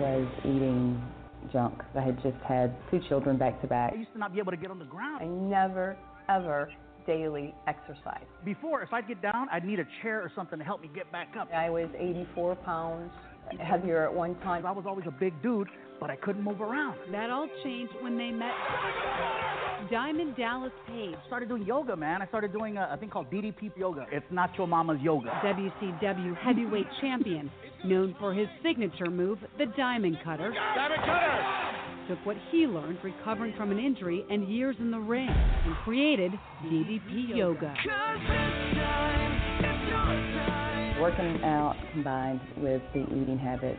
was eating junk. I had just had two children back to back. I used to not be able to get on the ground. I never, ever daily exercise. Before, if I'd get down, I'd need a chair or something to help me get back up. I was 84 pounds heavier at one time. I was always a big dude, but I couldn't move around. That all changed when they met Diamond Dallas Page. I started doing yoga, man. I started doing a, a thing called DDP yoga. It's not your mama's yoga. WCW heavyweight champion, known for his signature move, the Diamond Cutter. Diamond Cutter! Took what he learned recovering from an injury and years in the ring and created DDP Yoga. Working out combined with the eating habits,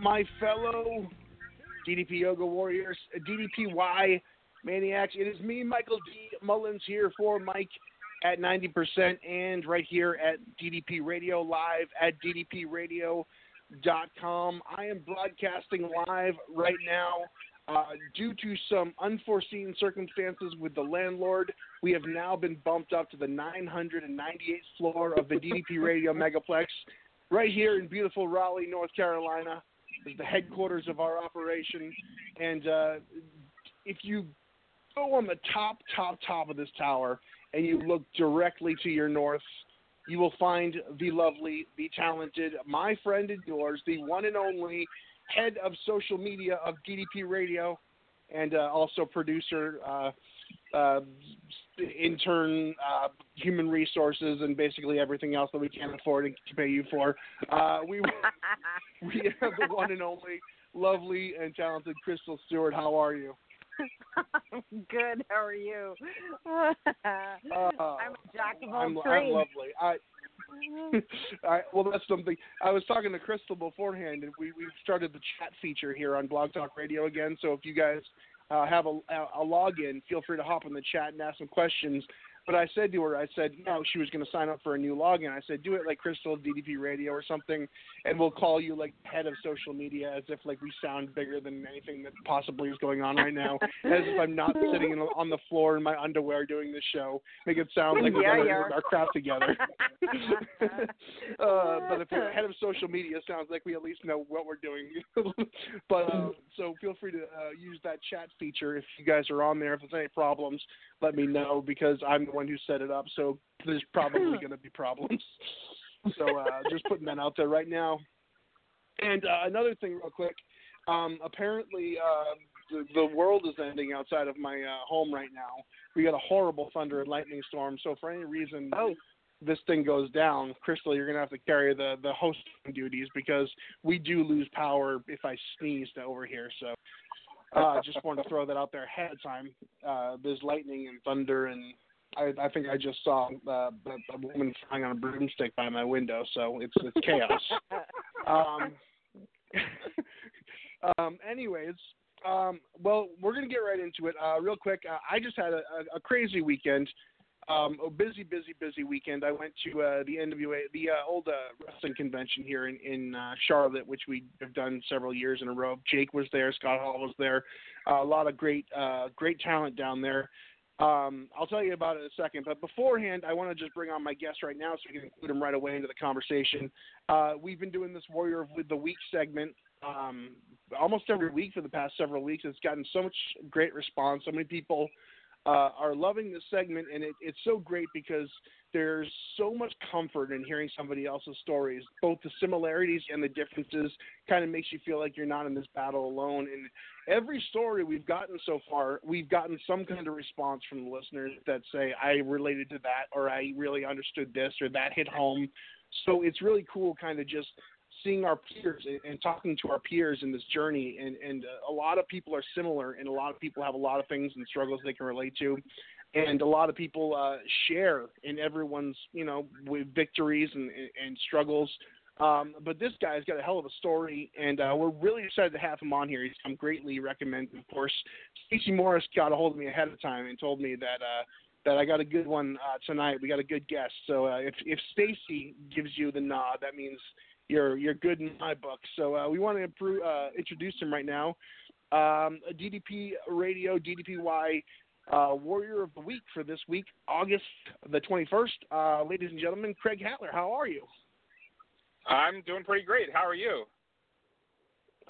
my fellow DDP Yoga Warriors, DDPY Maniacs. It is me, Michael D. Mullins, here for Mike at 90% and right here at DDP Radio Live at ddpradio.com. I am broadcasting live right now. Uh, due to some unforeseen circumstances with the landlord, we have now been bumped up to the 998th floor of the DDP Radio Megaplex, right here in beautiful Raleigh, North Carolina. Is the headquarters of our operation, and uh, if you go on the top, top, top of this tower and you look directly to your north, you will find the lovely, the talented, my friend and yours, the one and only head of social media of DDP Radio, and uh, also producer, uh, uh, intern, uh, human resources, and basically everything else that we can't afford to pay you for. Uh, we we have the one and only lovely and talented Crystal Stewart. How are you? Good. How are you? Uh, I'm a jack of all I'm, I'm lovely. I, I, well, that's something. I was talking to Crystal beforehand, and we we started the chat feature here on Blog Talk Radio again. So if you guys uh, have a, a login, feel free to hop in the chat and ask some questions. But I said to her, I said, no, she was going to sign up for a new login. I said, do it like Crystal DDP Radio or something, and we'll call you like head of social media as if like we sound bigger than anything that possibly is going on right now. as if I'm not sitting in, on the floor in my underwear doing this show. Make it sound like we're Yeah, you our crap together. uh, but if the head of social media sounds like we at least know what we're doing. but uh, so feel free to uh, use that chat feature if you guys are on there. If there's any problems, let me know because I'm the one who set it up. So there's probably going to be problems. So uh, just putting that out there right now. And uh, another thing, real quick. Um, apparently, uh, the, the world is ending outside of my uh, home right now. We got a horrible thunder and lightning storm. So for any reason Oh. this thing goes down, Crystal, you're gonna have to carry the the hosting duties because we do lose power if I sneeze to over here. So uh, just wanted to throw that out there ahead of time. Uh, there's lightning and thunder, and I, I think I just saw uh, a, a woman flying on a broomstick by my window. So it's it's chaos. um, um, anyways, um, well, we're gonna get right into it. Uh, real quick, uh, I just had a, a, a crazy weekend. Um, a busy, busy, busy weekend. I went to uh, the NWA, the uh, old uh, wrestling convention here in in uh, Charlotte, which we have done several years in a row. Jake was there, Scott Hall was there, uh, a lot of great, uh, great talent down there. Um, I'll tell you about it in a second, but beforehand, I want to just bring on my guest right now so we can include him right away into the conversation. Uh, we've been doing this Warrior of the Week segment um, almost every week for the past several weeks. It's gotten so much great response. So many people uh, are loving this segment, and it, it's so great because there's so much comfort in hearing somebody else's stories. Both the similarities and the differences kind of makes you feel like you're not in this battle alone. And every story we've gotten so far, we've gotten some kind of response from the listeners that say, "I related to that," or "I really understood this," or "That hit home." So it's really cool, kind of just seeing our peers and, and talking to our peers in this journey and and uh, a lot of people are similar and a lot of people have a lot of things and struggles they can relate to and a lot of people uh, share in everyone's you know with victories and, and, struggles Um, but this guy's got a hell of a story, and uh, we're really excited to have him on here. He's come greatly recommended. Of course, Stacey Morris got a hold of me ahead of time and told me that uh, that I got a good one uh, tonight. We got a good guest. So uh, if if Stacey gives you the nod, that means you're you're good in my book. So uh, we want to improve, uh, introduce him right now. Um, DDP Radio, DDPY uh, Warrior of the Week for this week, August the 21st. Uh, ladies and gentlemen, Craig Hatler, how are you? I'm doing pretty great. How are you?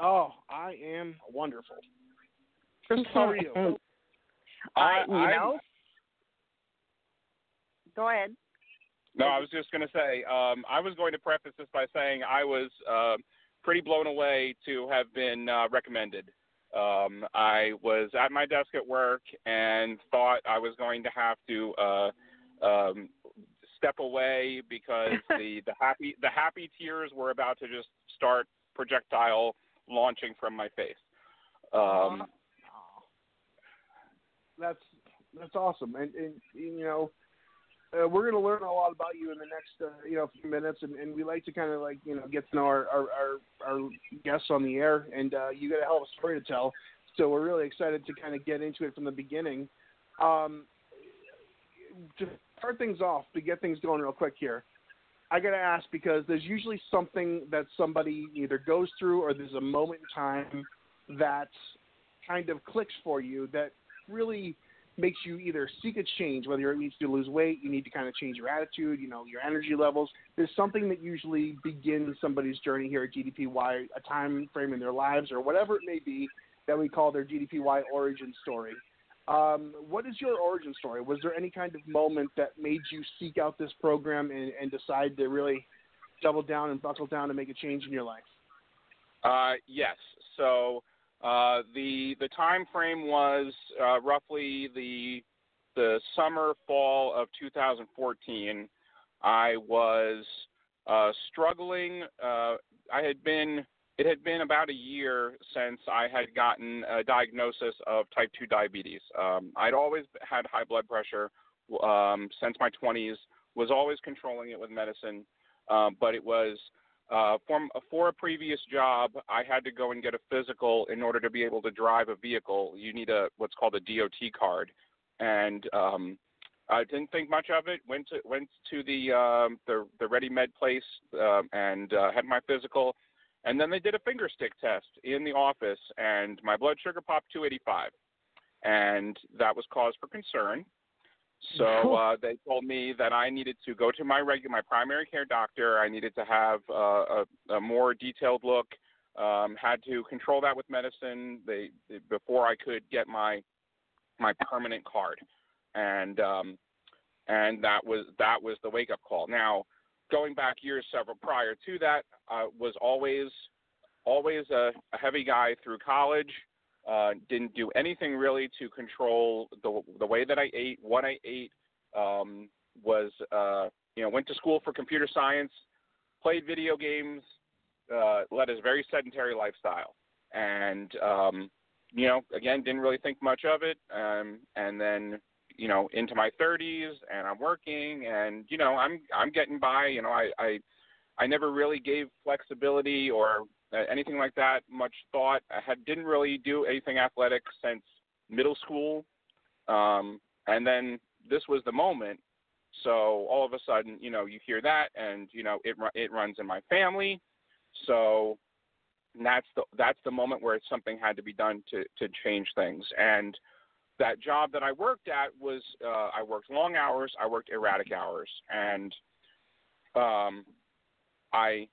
Oh, I am wonderful. Chris, how are you? I, Uh, you I'm- know. Go ahead. No, I was just going to say, um, I was going to preface this by saying I was uh, pretty blown away to have been uh, recommended. Um, I was at my desk at work and thought I was going to have to uh, um, step away because the, the happy the happy tears were about to just start projectile launching from my face. Um, That's that's awesome, and, and you know. Uh, we're going to learn a lot about you in the next, uh, you know, few minutes, and, and we like to kind of like, you know, get to know our our, our, our guests on the air, and uh, you got a hell of a story to tell. So we're really excited to kind of get into it from the beginning. Um, to start things off, to get things going real quick here, I got to ask because there's usually something that somebody either goes through or there's a moment in time that kind of clicks for you that really makes you either seek a change, whether it needs to lose weight, you need to kind of change your attitude, you know, your energy levels. There's something that usually begins somebody's journey here at DDPY, a time frame in their lives or whatever it may be that we call their DDPY origin story. Um, what is your origin story? Was there any kind of moment that made you seek out this program and, and decide to really double down and buckle down and make a change in your life? Uh, yes. So uh, the the time frame was uh, roughly the the summer fall of 2014. I was uh, struggling. Uh, I had been it had been about a year since I had gotten a diagnosis of type 2 diabetes. Um, I'd always had high blood pressure um, since my 20s. Was always controlling it with medicine, uh, but it was uh, for, for a previous job, I had to go and get a physical in order to be able to drive a vehicle. You need a what's called a DOT card, and um, I didn't think much of it. Went to went to the um, the the Ready Med place um, and uh, had my physical, and then they did a finger stick test in the office, and my blood sugar popped 285, and that was cause for concern. So uh, they told me that I needed to go to my regular, my primary care doctor. I needed to have uh, a, a more detailed look. Um, had to control that with medicine. They before I could get my my permanent card, and um, and that was that was the wake up call. Now, going back years several prior to that, I was always always a, a heavy guy through college. Uh, didn't do anything really to control the the way that I ate, what I ate. Um, was uh, you know went to school for computer science, played video games, uh, led a very sedentary lifestyle, and um, you know again didn't really think much of it. Um, and then you know into my 30s, and I'm working, and you know I'm I'm getting by. You know I I, I never really gave flexibility or anything like that much thought. I had didn't really do anything athletic since middle school, um, and then this was the moment. So all of a sudden, you know, you hear that, and you know, it it runs in my family. So that's the that's the moment where something had to be done to to change things. And that job that I worked at was uh, I worked long hours, I worked erratic hours, and um, I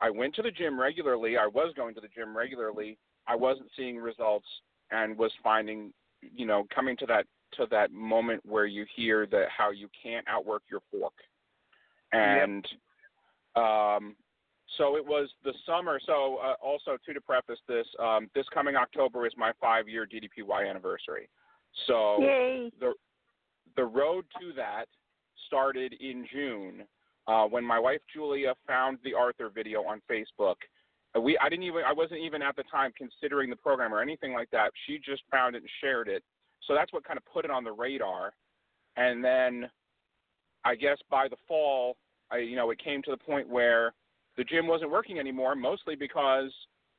I went to the gym regularly. I was going to the gym regularly. I wasn't seeing results and was finding, you know, coming to that to that moment where you hear that how you can't outwork your fork. And um so it was the summer. So uh, also too to preface this, um, this coming October is my five year DDPY anniversary. So Yay. the the road to that started in June uh, when my wife Julia found the Arthur video on Facebook. Uh, We I didn't even I wasn't even at the time considering the program or anything like that. She just found it and shared it. So that's what kind of put it on the radar. And then I guess by the fall, I you know it came to the point where the gym wasn't working anymore, mostly because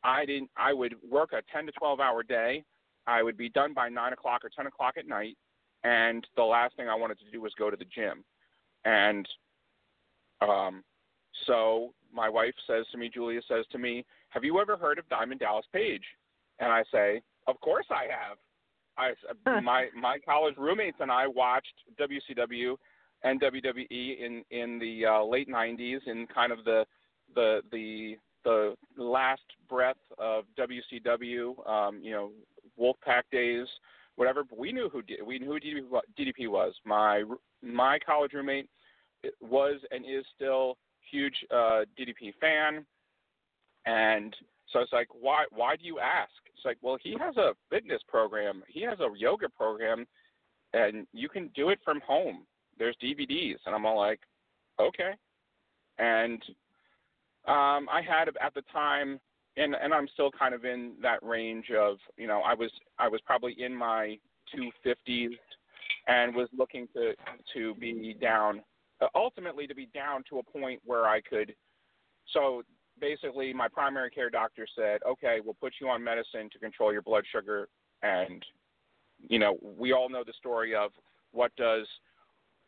I didn't. I would work a 10 to 12 hour day. I would be done by nine o'clock or 10 o'clock at night, and the last thing I wanted to do was go to the gym. And um, so my wife says to me, Julia says to me, "Have you ever heard of Diamond Dallas Page?" And I say, "Of course I have." I my my college roommates and I watched WCW and WWE in in the uh, late '90s in kind of the the the the last breath of WCW. Um, you know, Wolfpac days, whatever. But we knew who we knew who DDP was. My my college roommate was and is still huge uh, DDP fan, and so it's like, why why do you ask? It's like, well, he has a fitness program, he has a yoga program, and you can do it from home. There's DVDs, and I'm all like, okay. And um, I had at the time, and and I'm still kind of in that range of, you know, I was I was probably in my 250s, and was looking to to be down, ultimately to be down to a point where I could. So basically my primary care doctor said, okay, we'll put you on medicine to control your blood sugar. And, you know, we all know the story of what does,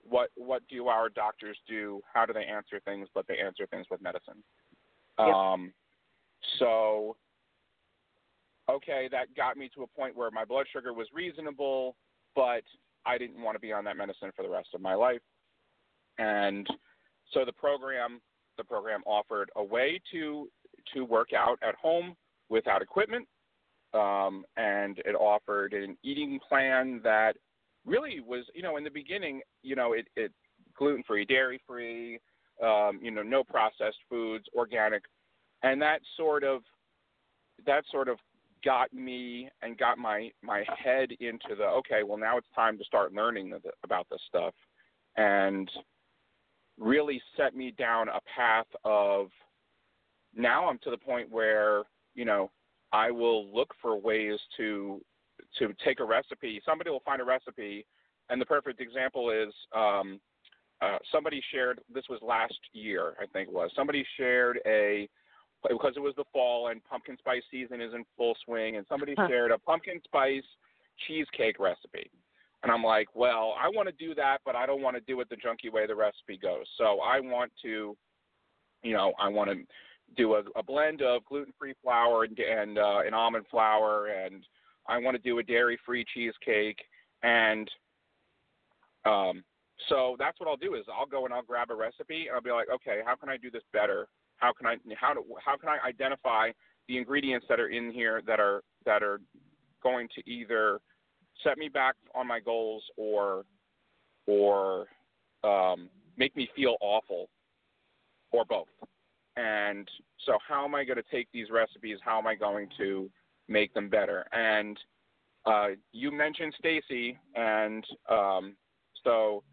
what, what do our doctors do? How do they answer things? But they answer things with medicine. Yep. Um, so, okay, that got me to a point where my blood sugar was reasonable, but I didn't want to be on that medicine for the rest of my life. And so the program the program offered a way to to work out at home without equipment, um, and it offered an eating plan that really was, you know, in the beginning, you know, it, it gluten free, dairy free, um, you know, no processed foods, organic, and that sort of that sort of got me and got my my head into the okay, well now it's time to start learning about this stuff, and really set me down a path of now I'm to the point where, you know, I will look for ways to to take a recipe. Somebody will find a recipe, and the perfect example is um, uh, somebody shared. This was last year, I think it was. Somebody shared a because it was the fall and pumpkin spice season is in full swing, and somebody Huh. shared a pumpkin spice cheesecake recipe. And I'm like, well, I want to do that, but I don't want to do it the junky way the recipe goes. So I want to, you know, I want to do a, a blend of gluten-free flour and, and uh, an almond flour, and I want to do a dairy-free cheesecake. And um, so that's what I'll do is I'll go and I'll grab a recipe and I'll be like, okay, how can I do this better? How can I how do, how can I identify the ingredients that are in here that are that are going to either set me back on my goals or or um, make me feel awful or both. And so how am I going to take these recipes? How am I going to make them better? And uh, you mentioned Stacy, and um, so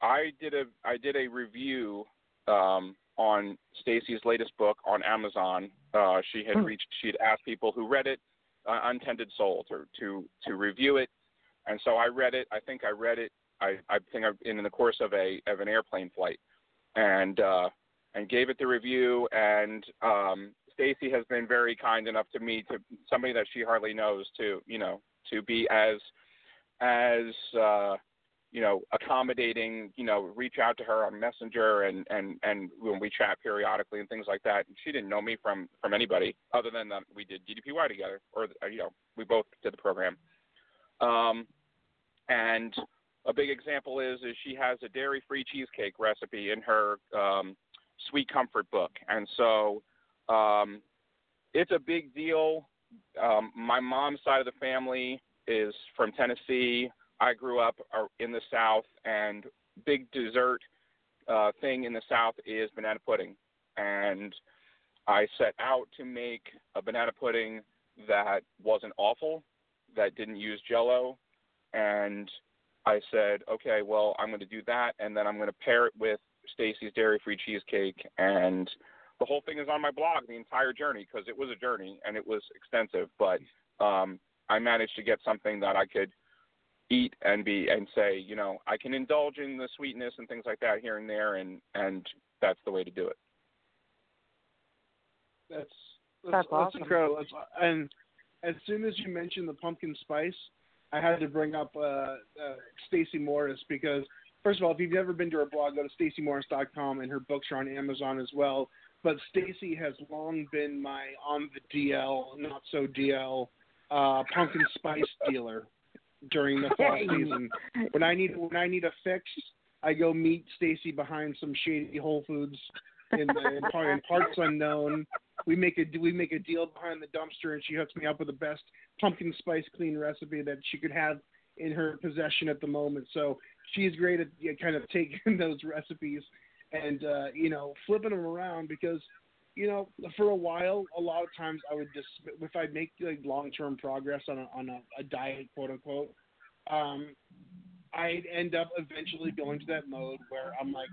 I did a I did a review um, on Stacy's latest book on Amazon. Uh, she had reached she'd asked people who read it, uh, Untended Soul, to to to review it, and so I read it. I think I read it. I I think I, in the course of a of an airplane flight, and uh, and gave it the review. And um, Stacy has been very kind enough to me to somebody that she hardly knows to you know to be as as uh, you know accommodating you know reach out to her on messenger and and and when we chat periodically and things like that. And she didn't know me from from anybody other than that we did ddpy together or uh, you know we both did the program. Um and a big example is is she has a dairy free cheesecake recipe in her um sweet comfort book. And so um it's a big deal. Um my mom's side of the family is from tennessee I grew up uh, in the South, and big dessert uh, thing in the South is banana pudding. And I set out to make a banana pudding that wasn't awful, that didn't use Jello, and I said, okay, well, I'm going to do that, and then I'm going to pair it with Stacy's dairy-free cheesecake, and the whole thing is on my blog, the entire journey, because it was a journey and it was extensive, but um, I managed to get something that I could eat and be and say, you know, I can indulge in the sweetness and things like that here and there, and and that's the way to do it. That's That's that's, awesome. incredible. That's, and as soon as you mentioned the pumpkin spice, I had to bring up uh, uh, Stacey Morris because first of all, if you've never been to her blog, go to stacey.morris.com, and her books are on Amazon as well. But Stacey has long been my on the DL, not so DL, uh, pumpkin spice dealer during the fall season. When I need when I need a fix, I go meet Stacy behind some shady Whole Foods in, the, in, par- in parts unknown. We make a we make a deal behind the dumpster, and she hooks me up with the best pumpkin spice clean recipe that she could have in her possession at the moment. So she's great at you know, kind of taking those recipes and uh, you know flipping them around because you know for a while a lot of times I would just if I make like long term progress on a, on a, a diet quote unquote um, I'd end up eventually going to that mode where I'm like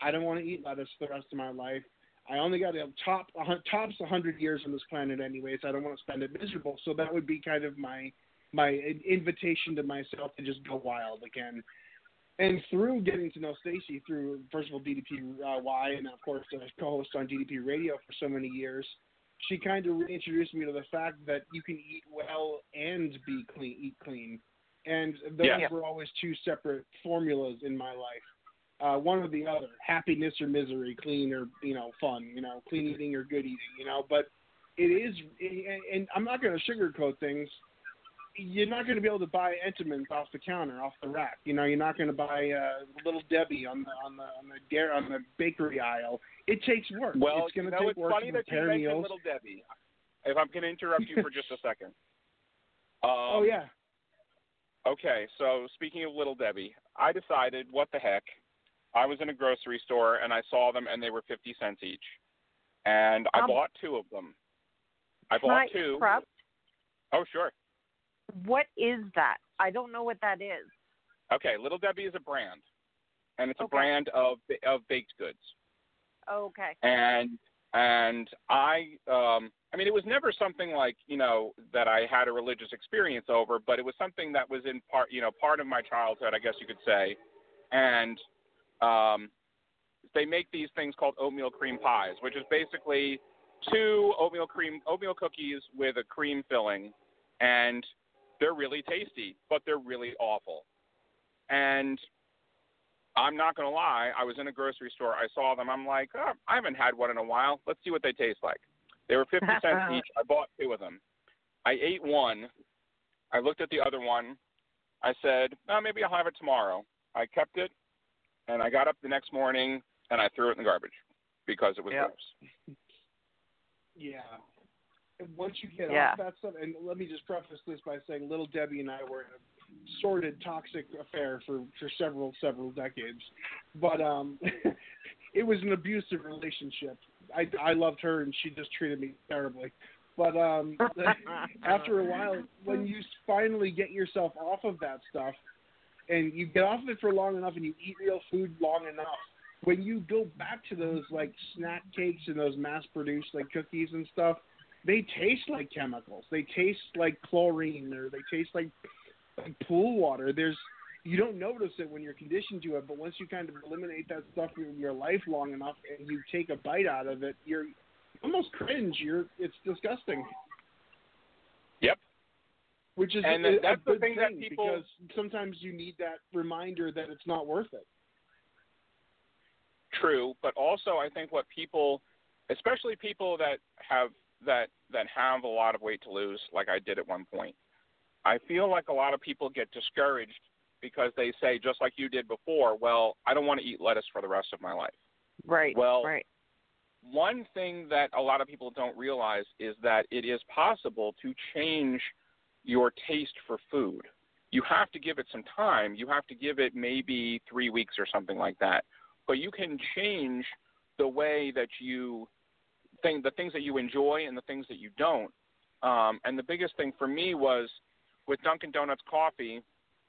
I don't want to eat lettuce for the rest of my life. I only got to top tops 100 years on this planet anyways. I don't want to spend it miserable. So that would be kind of my my invitation to myself to just go wild again. And through getting to know Stacy, through first of all DDPY, and of course the co-host on DDP Radio for so many years, she kind of reintroduced me to the fact that you can eat well and be clean, eat clean, and those Yeah. were always two separate formulas in my life. Uh, one or the other, happiness or misery, clean or you know fun, you know, clean eating or good eating, you know. But it is, and I'm not going to sugarcoat things you're not going to be able to buy Entenmann's off the counter, off the rack. You know, you're not going to buy uh, Little Debbie on the on the on the dare on the bakery aisle. It takes work. Well, it's going you know, take it's work funny that you prepare mentioned meals. Little Debbie. If I'm going to interrupt you for just a second. Um, oh yeah, Okay, so speaking of Little Debbie, I decided, what the heck? I was in a grocery store and I saw them and they were 50 cents each. And I Um, bought two of them. I bought two. interrupt? Oh, sure. What is that? I don't know what that is. Okay, Little Debbie is a brand. And it's a brand of of baked goods. Okay. and and I um I mean it was never something like you know that I had a religious experience over, but it was something that was in part you know part of my childhood, I guess you could say, and um they make these things called oatmeal cream pies, which is basically two oatmeal cream oatmeal cookies with a cream filling, and they're really tasty, but they're really awful, and I'm not gonna lie. I was in a grocery store. I saw them. I'm like, oh, I haven't had one in a while. Let's see what they taste like. They were 50 cents each. I bought two of them. I ate one. I looked at the other one. I said, oh, maybe I'll have it tomorrow. I kept it, and I got up the next morning and I threw it in the garbage because it was Yep. gross. yeah. And once you get Yeah. off that stuff, and let me just preface this by saying, Little Debbie and I were in a sordid, toxic affair for for several several decades, but um, it was an abusive relationship. I I loved her, and she just treated me terribly. But um, after a while, when you finally get yourself off of that stuff, and you get off of it for long enough, and you eat real food long enough, when you go back to those like snack cakes and those mass-produced like cookies and stuff, they taste like chemicals. They taste like chlorine, or they taste like like pool water. There's you don't notice it when you're conditioned to it, but once you kind of eliminate that stuff from your life long enough, and you take a bite out of it, you're almost cringe. You're it's disgusting. Yep. Which is And a, that- a that's the good thing that people- because sometimes you need that reminder that it's not worth it. True, but also I think what people, especially people that have that that have a lot of weight to lose, like I did at one point, I feel like a lot of people get discouraged because they say, just like you did before, well, I don't want to eat lettuce for the rest of my life. Right. Well, right. One thing that a lot of people don't realize is that it is possible to change your taste for food. You have to give it some time. You have to give it maybe three weeks or something like that. But you can change the way that you think, the things that you enjoy and the things that you don't. Um, and the biggest thing for me was with Dunkin' Donuts coffee.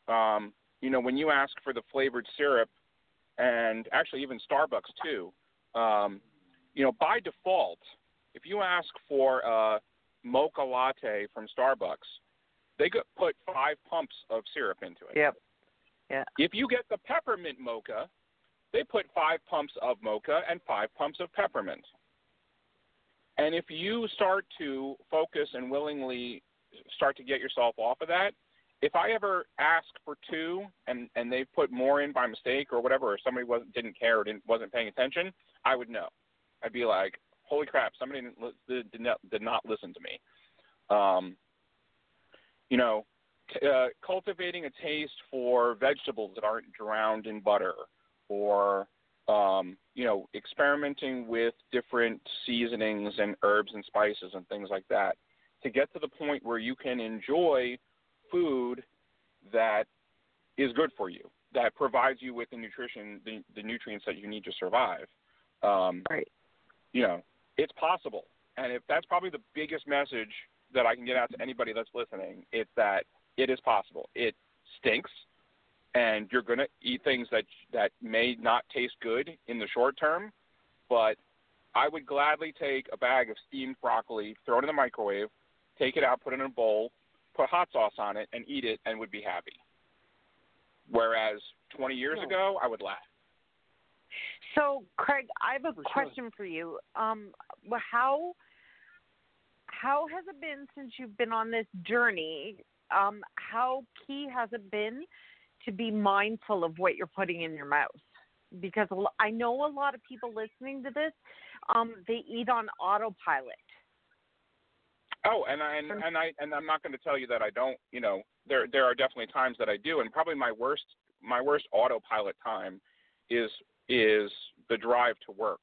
Um, you know, when you ask for the flavored syrup, and actually even Starbucks too. Um, you know, by default, if you ask for a mocha latte from Starbucks, they could put five pumps of syrup into it. Yep. Yeah. If you get the peppermint mocha, they put five pumps of mocha and five pumps of peppermint. And if you start to focus and willingly start to get yourself off of that, if I ever ask for two and and they put more in by mistake or whatever, or somebody wasn't didn't care or didn't wasn't paying attention, I would know. I'd be like, "Holy crap! Somebody didn't, did not did not listen to me." Um, you know, t- uh, cultivating a taste for vegetables that aren't drowned in butter, or um, you know, experimenting with different seasonings and herbs and spices and things like that, to get to the point where you can enjoy food that is good for you, that provides you with the nutrition, the, the nutrients that you need to survive. Um, Right. You know, it's possible, and if that's probably the biggest message that I can get out to anybody that's listening, it's that it is possible. It stinks, and you're going to eat things that that may not taste good in the short term, but I would gladly take a bag of steamed broccoli, throw it in the microwave, take it out, put it in a bowl, put hot sauce on it, and eat it, and would be happy. Whereas 20 years No. ago, I would laugh. So, Craig, I have a For sure. question for you. Um, how how has it been since you've been on this journey? Um, how key has it been to be mindful of what you're putting in your mouth? Because I know a lot of people listening to this, um, they eat on autopilot. Oh, and I and, and I and I'm not going to tell you that I don't. You know, there there are definitely times that I do, and probably my worst my worst autopilot time is is the drive to work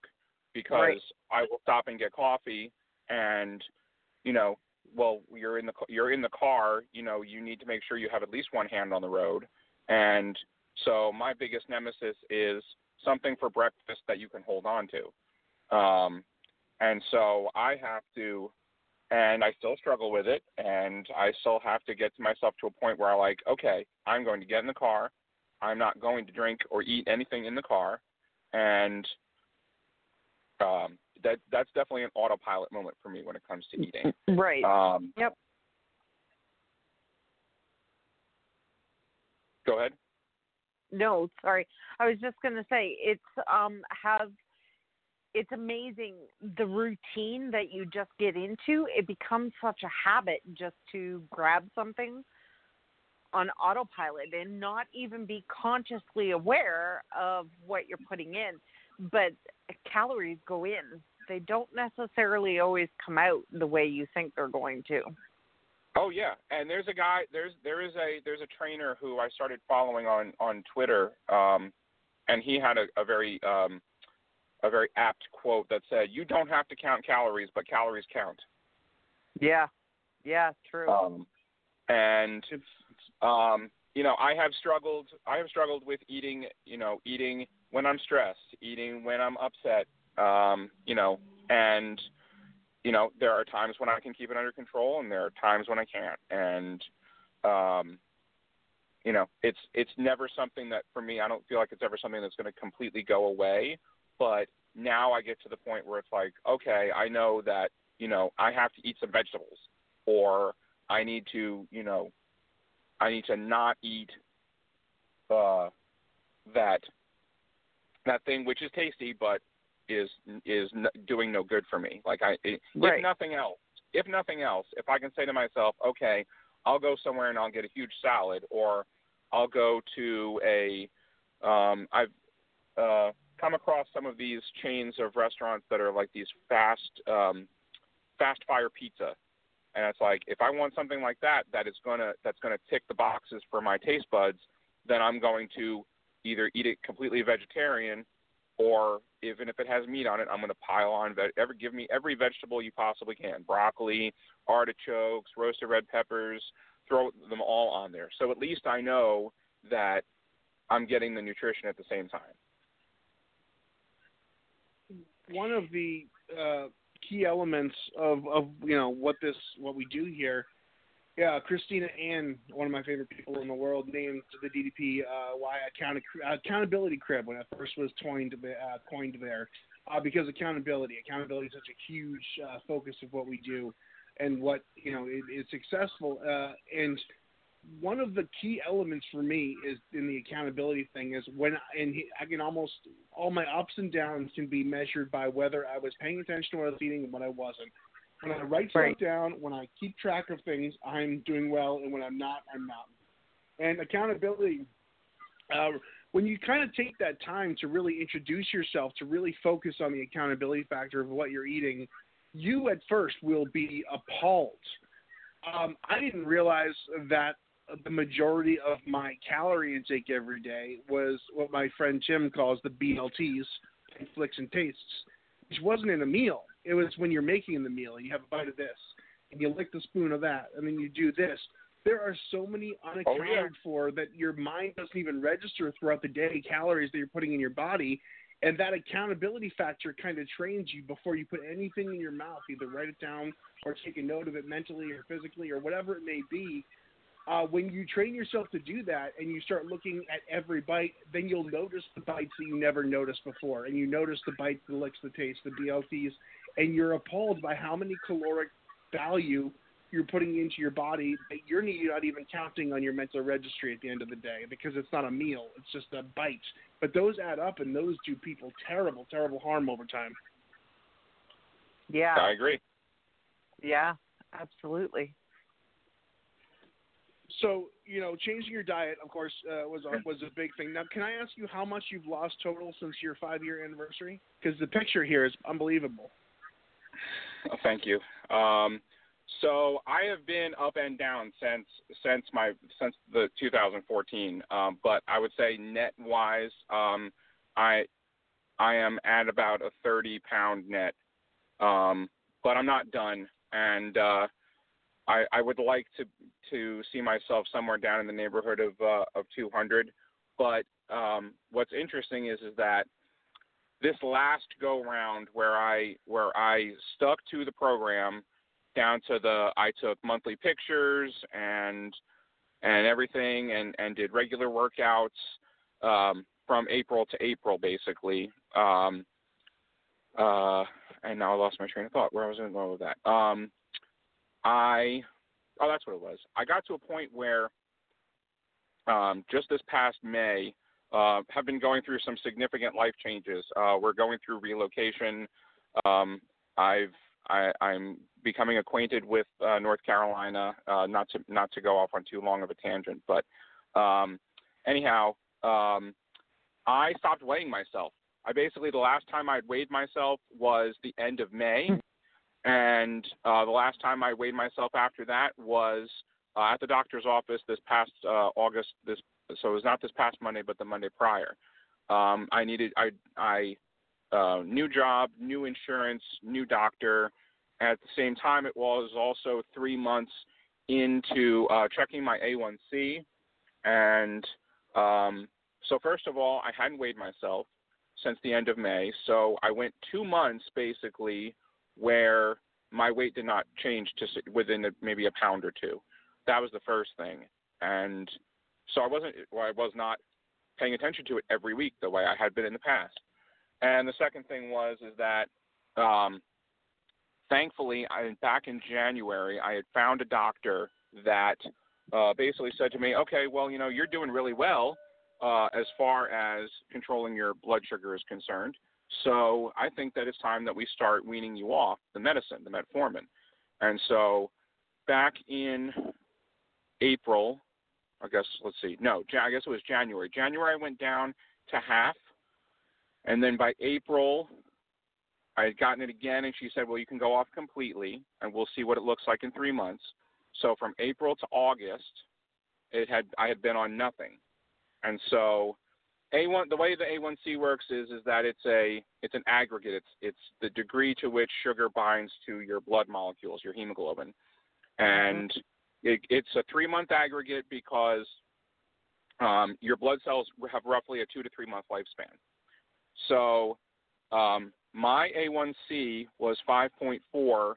because Right. I will stop and get coffee, and you know, well, you're in the you're in the car. You know, you need to make sure you have at least one hand on the road, and so my biggest nemesis is something for breakfast that you can hold on to. Um, and so I have to and I still struggle with it, and I still have to get to myself to a point where I'm like, okay, I'm going to get in the car. I'm not going to drink or eat anything in the car, and um, that that's definitely an autopilot moment for me when it comes to eating. Right. Um, Yep. Go ahead. No, sorry. I was just going to say it's um have it's amazing the routine that you just get into. It becomes such a habit just to grab something on autopilot and not even be consciously aware of what you're putting in. But calories go in. They don't necessarily always come out the way you think they're going to. Oh yeah, and there's a guy. There's there is a there's a trainer who I started following on on Twitter, um, and he had a, a very um, a very apt quote that said, "You don't have to count calories, but calories count." Yeah. Yeah, true. Um, and um, you know, I have struggled. I have struggled with eating. You know, eating when I'm stressed, eating when I'm upset. Um, you know, and you know, there are times when I can keep it under control, and there are times when I can't. And um, you know, it's it's never something that for me. I don't feel like it's ever something that's going to completely go away. But now I get to the point where it's like, okay, I know that you know I have to eat some vegetables, or I need to, you know, I need to not eat uh, that that thing which is tasty but is is n- doing no good for me. Like I, if Right. nothing else, if nothing else, if I can say to myself, okay, I'll go somewhere and I'll get a huge salad, or I'll go to a, um, I've uh, come across some of these chains of restaurants that are like these fast, um, fast fire pizza, and it's like if I want something like that that is gonna that's gonna tick the boxes for my taste buds, then I'm going to either eat it completely vegetarian, or even if it has meat on it, I'm going to pile on ve- every give me every vegetable you possibly can: broccoli, artichokes, roasted red peppers. Throw them all on there, so at least I know that I'm getting the nutrition at the same time. one of the uh, key elements of, of you know what this what we do here. Yeah, Christina Ann, one of my favorite people in the world, named the DDP uh, why account- accountability crib when it first was coined uh, coined there, uh, because accountability accountability is such a huge uh, focus of what we do, and what you know it, it's successful. Uh, and one of the key elements for me is in the accountability thing is when and I can almost all my ups and downs can be measured by whether I was paying attention to what I was eating and when I wasn't. When I write stuff down, when I keep track of things, I'm doing well, and when I'm not, I'm not. And accountability, uh, when you kind of take that time to really introduce yourself, to really focus on the accountability factor of what you're eating, you at first will be appalled. Um, I didn't realize that the majority of my calorie intake every day was what my friend Tim calls the BLTs, flicks and tastes, which wasn't in a meal. It was when you're making the meal. And you have a bite of this, and you lick the spoon of that, and then you do this. There are so many unaccounted Oh, yeah. for that your mind doesn't even register throughout the day calories that you're putting in your body. And that accountability factor kind of trains you before you put anything in your mouth, either write it down or take a note of it mentally or physically or whatever it may be. Uh, when you train yourself to do that and you start looking at every bite, then you'll notice the bites that you never noticed before. And you notice the bites, the licks, the taste, the BLTs, and you're appalled by how many caloric value you're putting into your body that you're not even counting on your mental registry at the end of the day because it's not a meal, it's just a bite. But those add up and those do people terrible, terrible harm over time. Yeah. I agree. Yeah. Absolutely. So, you know, changing your diet, of course, uh, was a, was a big thing. Now, can I ask you how much you've lost total since your five year anniversary? Because the picture here is unbelievable. Oh, thank you. Um, so I have been up and down since since my since the 2014. Um, but I would say net wise, um, I I am at about a 30 pound net. Um, but I'm not done, and uh, I I would like to to see myself somewhere down in the neighborhood of uh, of 200. But um, what's interesting is is that this last go round where I where I stuck to the program down to the I took monthly pictures and and everything and and did regular workouts um, from April to April basically. Um, uh, and now I lost my train of thought. Where I was I go with that? Um, I oh that's what it was. I got to a point where um, just this past May uh, have been going through some significant life changes. Uh, we're going through relocation. Um, I've I, I'm becoming acquainted with uh, North Carolina. Uh, not to not to go off on too long of a tangent, but um, anyhow, um, I stopped weighing myself. I basically the last time I weighed myself was the end of May, and uh, the last time I weighed myself after that was uh, at the doctor's office this past uh, August. This so it was not this past Monday, but the Monday prior. Um, I needed I I uh, new job, new insurance, new doctor. At the same time, it was also three months into uh, checking my A1C, and um, so first of all, I hadn't weighed myself since the end of May. So I went two months basically where my weight did not change to within a, maybe a pound or two. That was the first thing, and so I wasn't, well, I was not paying attention to it every week the way I had been in the past. And the second thing was is that, um, thankfully, I, back in January, I had found a doctor that uh, basically said to me, "Okay, well, you know, you're doing really well uh, as far as controlling your blood sugar is concerned. So I think that it's time that we start weaning you off the medicine, the metformin." And so, back in April, I guess let's see, no, I guess it was January. January I went down to half, and then by April I had gotten it again, and she said, "Well, you can go off completely, and we'll see what it looks like in three months." So from April to August, it had I had been on nothing, and so A1 the way the A1C works is is that it's a it's an aggregate. It's it's the degree to which sugar binds to your blood molecules, your hemoglobin, and mm-hmm. It, it's a three month aggregate because um, your blood cells have roughly a two to three month lifespan. So um, my A1C was 5.4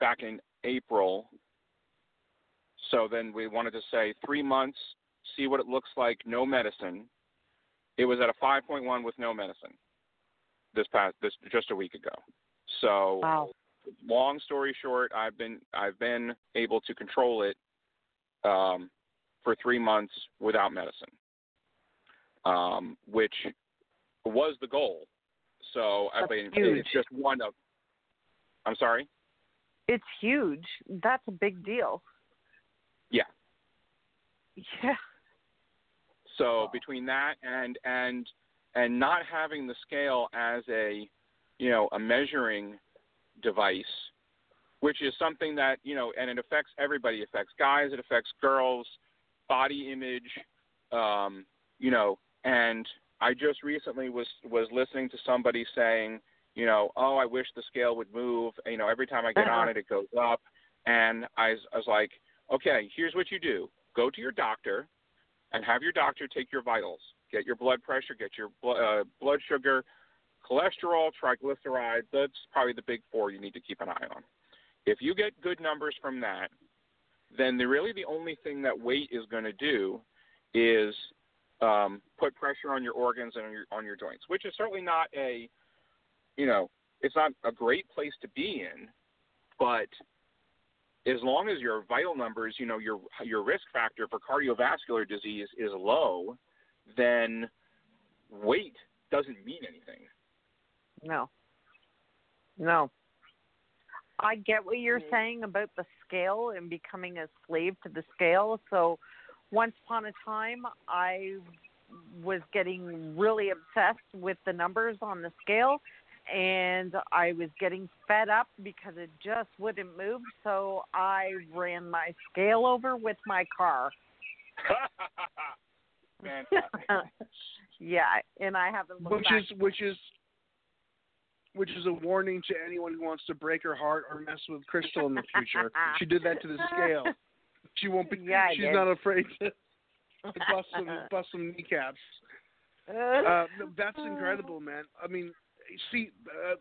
back in April. So then we wanted to say three months, see what it looks like, no medicine. It was at a 5.1 with no medicine. This past this just a week ago. So Wow. Long story short, I've been I've been able to control it um, for three months without medicine, um, which was the goal. So I mean, huge. it's just one of. I'm sorry. It's huge. That's a big deal. Yeah. Yeah. So between that and and and not having the scale as a you know a measuring device, which is something that you know, and it affects everybody. It affects guys. It affects girls, body image, um, you know. And I just recently was was listening to somebody saying, you know, oh, I wish the scale would move. You know, every time I get on it, it goes up. And I, was- I was like, okay, here's what you do: go to your doctor and have your doctor take your vitals, get your blood pressure, get your bl- uh, blood sugar, cholesterol, triglycerides. That's probably the big four you need to keep an eye on. If you get good numbers from that, then the, really the only thing that weight is going to do is um, put pressure on your organs and on your, on your joints, which is certainly not a, you know, it's not a great place to be in, but as long as your vital numbers, you know, your your risk factor for cardiovascular disease is low, then weight doesn't mean anything. No. No. I get what you're mm. saying about the scale and becoming a slave to the scale. So, once upon a time, I was getting really obsessed with the numbers on the scale, and I was getting fed up because it just wouldn't move. So, I ran my scale over with my car. Yeah, and I haven't looked which back. is which is which is a warning to anyone who wants to break her heart or mess with Crystal in the future. she did that to the scale. She won't be. Yeah, she's did. not afraid to, to bust some bust some kneecaps. Uh, that's incredible, man. I mean, see, uh,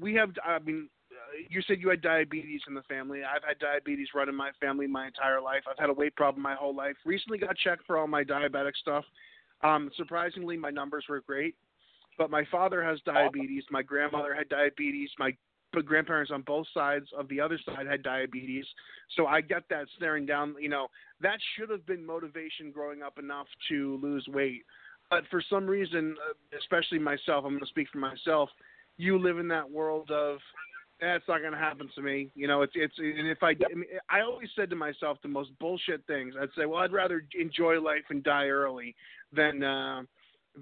we have. I mean, uh, you said you had diabetes in the family. I've had diabetes run in my family my entire life. I've had a weight problem my whole life. Recently got checked for all my diabetic stuff. Um, surprisingly, my numbers were great. But my father has diabetes. My grandmother had diabetes. My grandparents on both sides of the other side had diabetes. So I get that staring down. You know, that should have been motivation growing up enough to lose weight. But for some reason, uh, especially myself, I'm going to speak for myself. You live in that world of that's not going to happen to me. You know, it's it's and if I I, mean, I always said to myself the most bullshit things. I'd say, well, I'd rather enjoy life and die early than uh,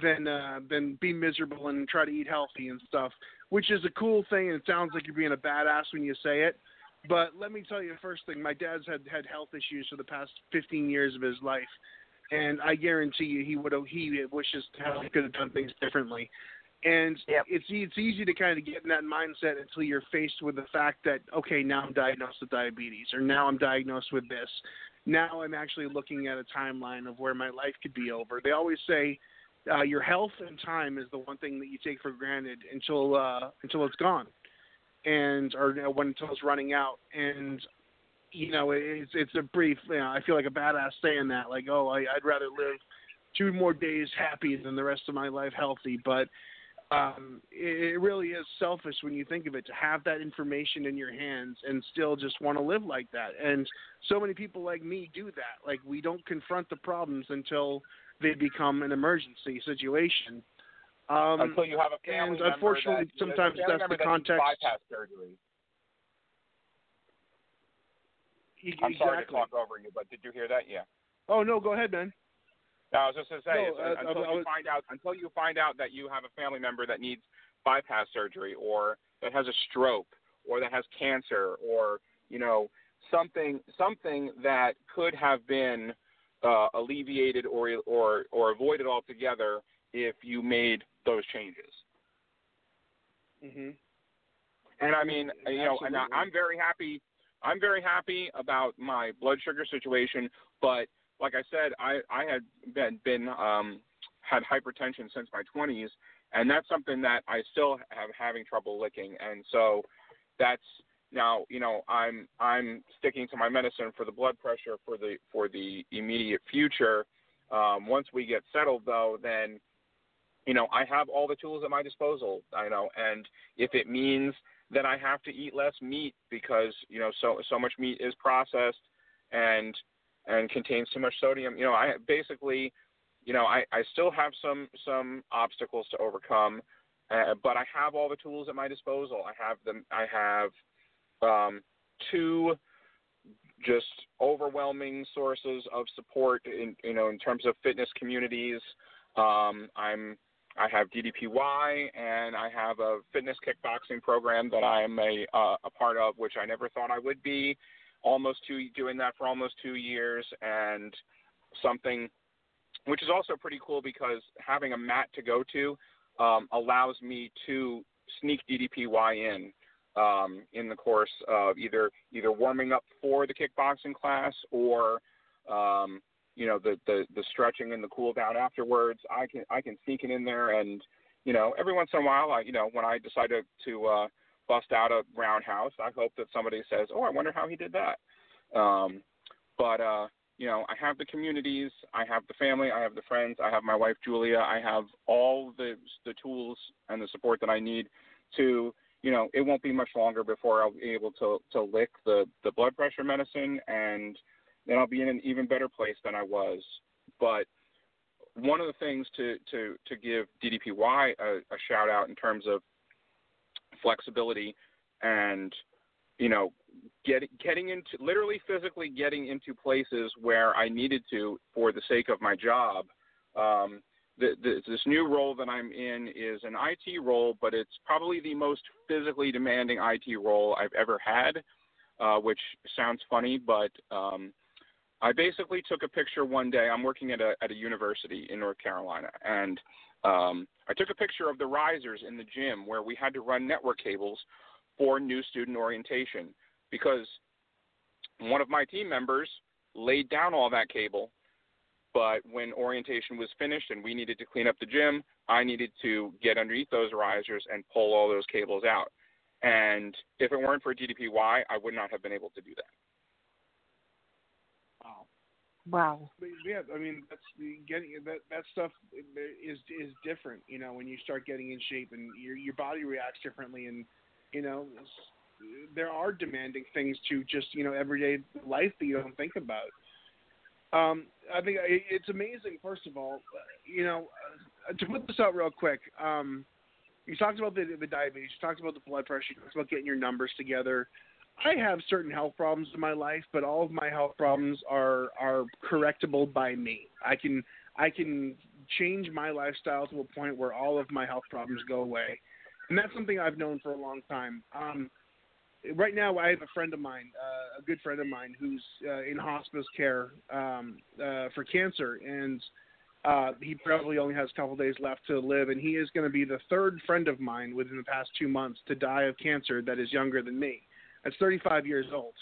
than uh, than be miserable and try to eat healthy and stuff. Which is a cool thing, and it sounds like you're being a badass when you say it. But let me tell you the first thing. My dad's had had health issues for the past 15 years of his life, and I guarantee you he would have he wishes how he could have done things differently. And it's e- it's easy to kind of get in that mindset until you're faced with the fact that okay, now I'm diagnosed with diabetes, or now I'm diagnosed with this. Now I'm actually looking at a timeline of where my life could be over. They always say uh, your health and time is the one thing that you take for granted until uh, until it's gone, and or you know, when until it's running out. And you know, it's it's a brief. You know, I feel like a badass saying that. Like, oh, I, I'd rather live two more days happy than the rest of my life healthy. But um, it, it really is selfish when you think of it to have that information in your hands and still just want to live like that. And so many people like me do that. Like we don't confront the problems until they become an emergency situation. Um, Until you have a family and unfortunately, that, sometimes that's the context. Bypass surgery. I'm sorry to talk over you, but did you hear that? Yeah. Oh no, go ahead, man. No, I was just going to say, No, uh, until you find out, until you find out that you have a family member that needs bypass surgery, or that has a stroke, or that has cancer, or you know something, something that could have been uh, alleviated or or or avoided altogether if you made those changes. hmm And I mean, you know, and I, I'm very happy. I'm very happy about my blood sugar situation. But like I said, I I had been been um, had hypertension since my 20s, and that's something that I still have having trouble licking. And so that's now you know I'm I'm sticking to my medicine for the blood pressure for the for the immediate future. Um, once we get settled, though, then you know I have all the tools at my disposal. I know, and if it means that I have to eat less meat because you know so so much meat is processed, and and contains too much sodium. You know, I basically, you know, I, I still have some some obstacles to overcome, uh, but I have all the tools at my disposal. I have them. I have um, two just overwhelming sources of support in you know in terms of fitness communities. Um, I'm I have DDPY and I have a fitness kickboxing program that I am a uh, a part of, which I never thought I would be. Almost two doing that for almost two years, and something which is also pretty cool because having a mat to go to um, allows me to sneak DDPY in um, in the course of either either warming up for the kickboxing class or um, you know the, the the stretching and the cool down afterwards. I can I can sneak it in there, and you know every once in a while, I you know when I decide to, to uh, bust out a roundhouse, I hope that somebody says, "Oh, I wonder how he did that." Um, but uh, you know, I have the communities, I have the family, I have the friends, I have my wife Julia, I have all the the tools and the support that I need to you know, it won't be much longer before I'll be able to to lick the the blood pressure medicine and then I'll be in an even better place than I was. But one of the things to to to give DDPY a, a shout out in terms of flexibility and you know getting getting into literally physically getting into places where I needed to for the sake of my job. Um, the, this new role that I'm in is an IT role, but it's probably the most physically demanding IT role I've ever had, uh, which sounds funny, but um, I basically took a picture one day. I'm working at a at a university in North Carolina, and um, I took a picture of the risers in the gym where we had to run network cables for new student orientation because one of my team members laid down all that cable. But when orientation was finished and we needed to clean up the gym, I needed to get underneath those risers and pull all those cables out. And if it weren't for DDPY, I would not have been able to do that. Wow. Wow. But yeah, I mean that's getting that that stuff is is different. You know, when you start getting in shape and your your body reacts differently, and you know, there are demanding things to just you know everyday life that you don't think about. Um, I think it's amazing. First of all, you know, to put this out real quick. Um, you talked about the the diabetes. You talked about the blood pressure. You talked about getting your numbers together. I have certain health problems in my life, but all of my health problems are are correctable by me. I can I can change my lifestyle to a point where all of my health problems go away, and that's something I've known for a long time. Um, right now, I have a friend of mine, uh, a good friend of mine, who's uh, in hospice care um, uh, for cancer, and uh, he probably only has a couple days left to live, and he is going to be the third friend of mine within the past two months to die of cancer that is younger than me. That's 35 years old.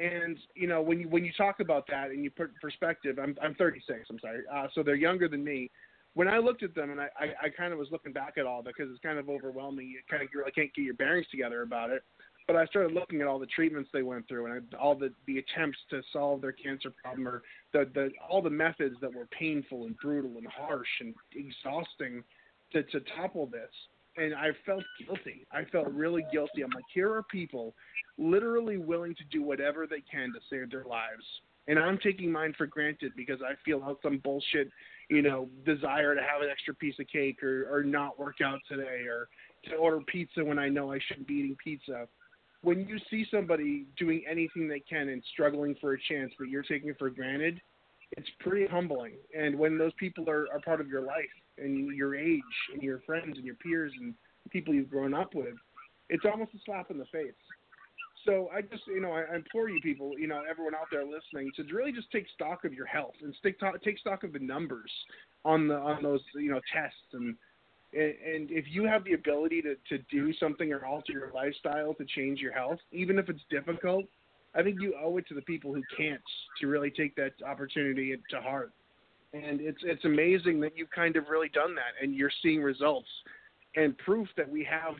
And you know when you when you talk about that and you put perspective, I'm I'm 36. I'm sorry. Uh, so they're younger than me. When I looked at them and I, I I kind of was looking back at all because it's kind of overwhelming. You kind of really can't get your bearings together about it. But I started looking at all the treatments they went through and all the the attempts to solve their cancer problem or the the all the methods that were painful and brutal and harsh and exhausting to to topple this and I felt guilty. I felt really guilty. I'm like, here are people literally willing to do whatever they can to save their lives, and I'm taking mine for granted because I feel out some bullshit, you know, desire to have an extra piece of cake or or not work out today or to order pizza when I know I shouldn't be eating pizza. When you see somebody doing anything they can and struggling for a chance, but you're taking it for granted, it's pretty humbling. And when those people are, are part of your life, and your age and your friends and your peers and people you've grown up with, it's almost a slap in the face. So I just, you know, I, I implore you people, you know, everyone out there listening, to really just take stock of your health and stick take stock of the numbers on the on those, you know, tests and and if you have the ability to to do something or alter your lifestyle to change your health, even if it's difficult, I think you owe it to the people who can't to really take that opportunity to heart. And it's it's amazing that you've kind of really done that and you're seeing results and proof that we have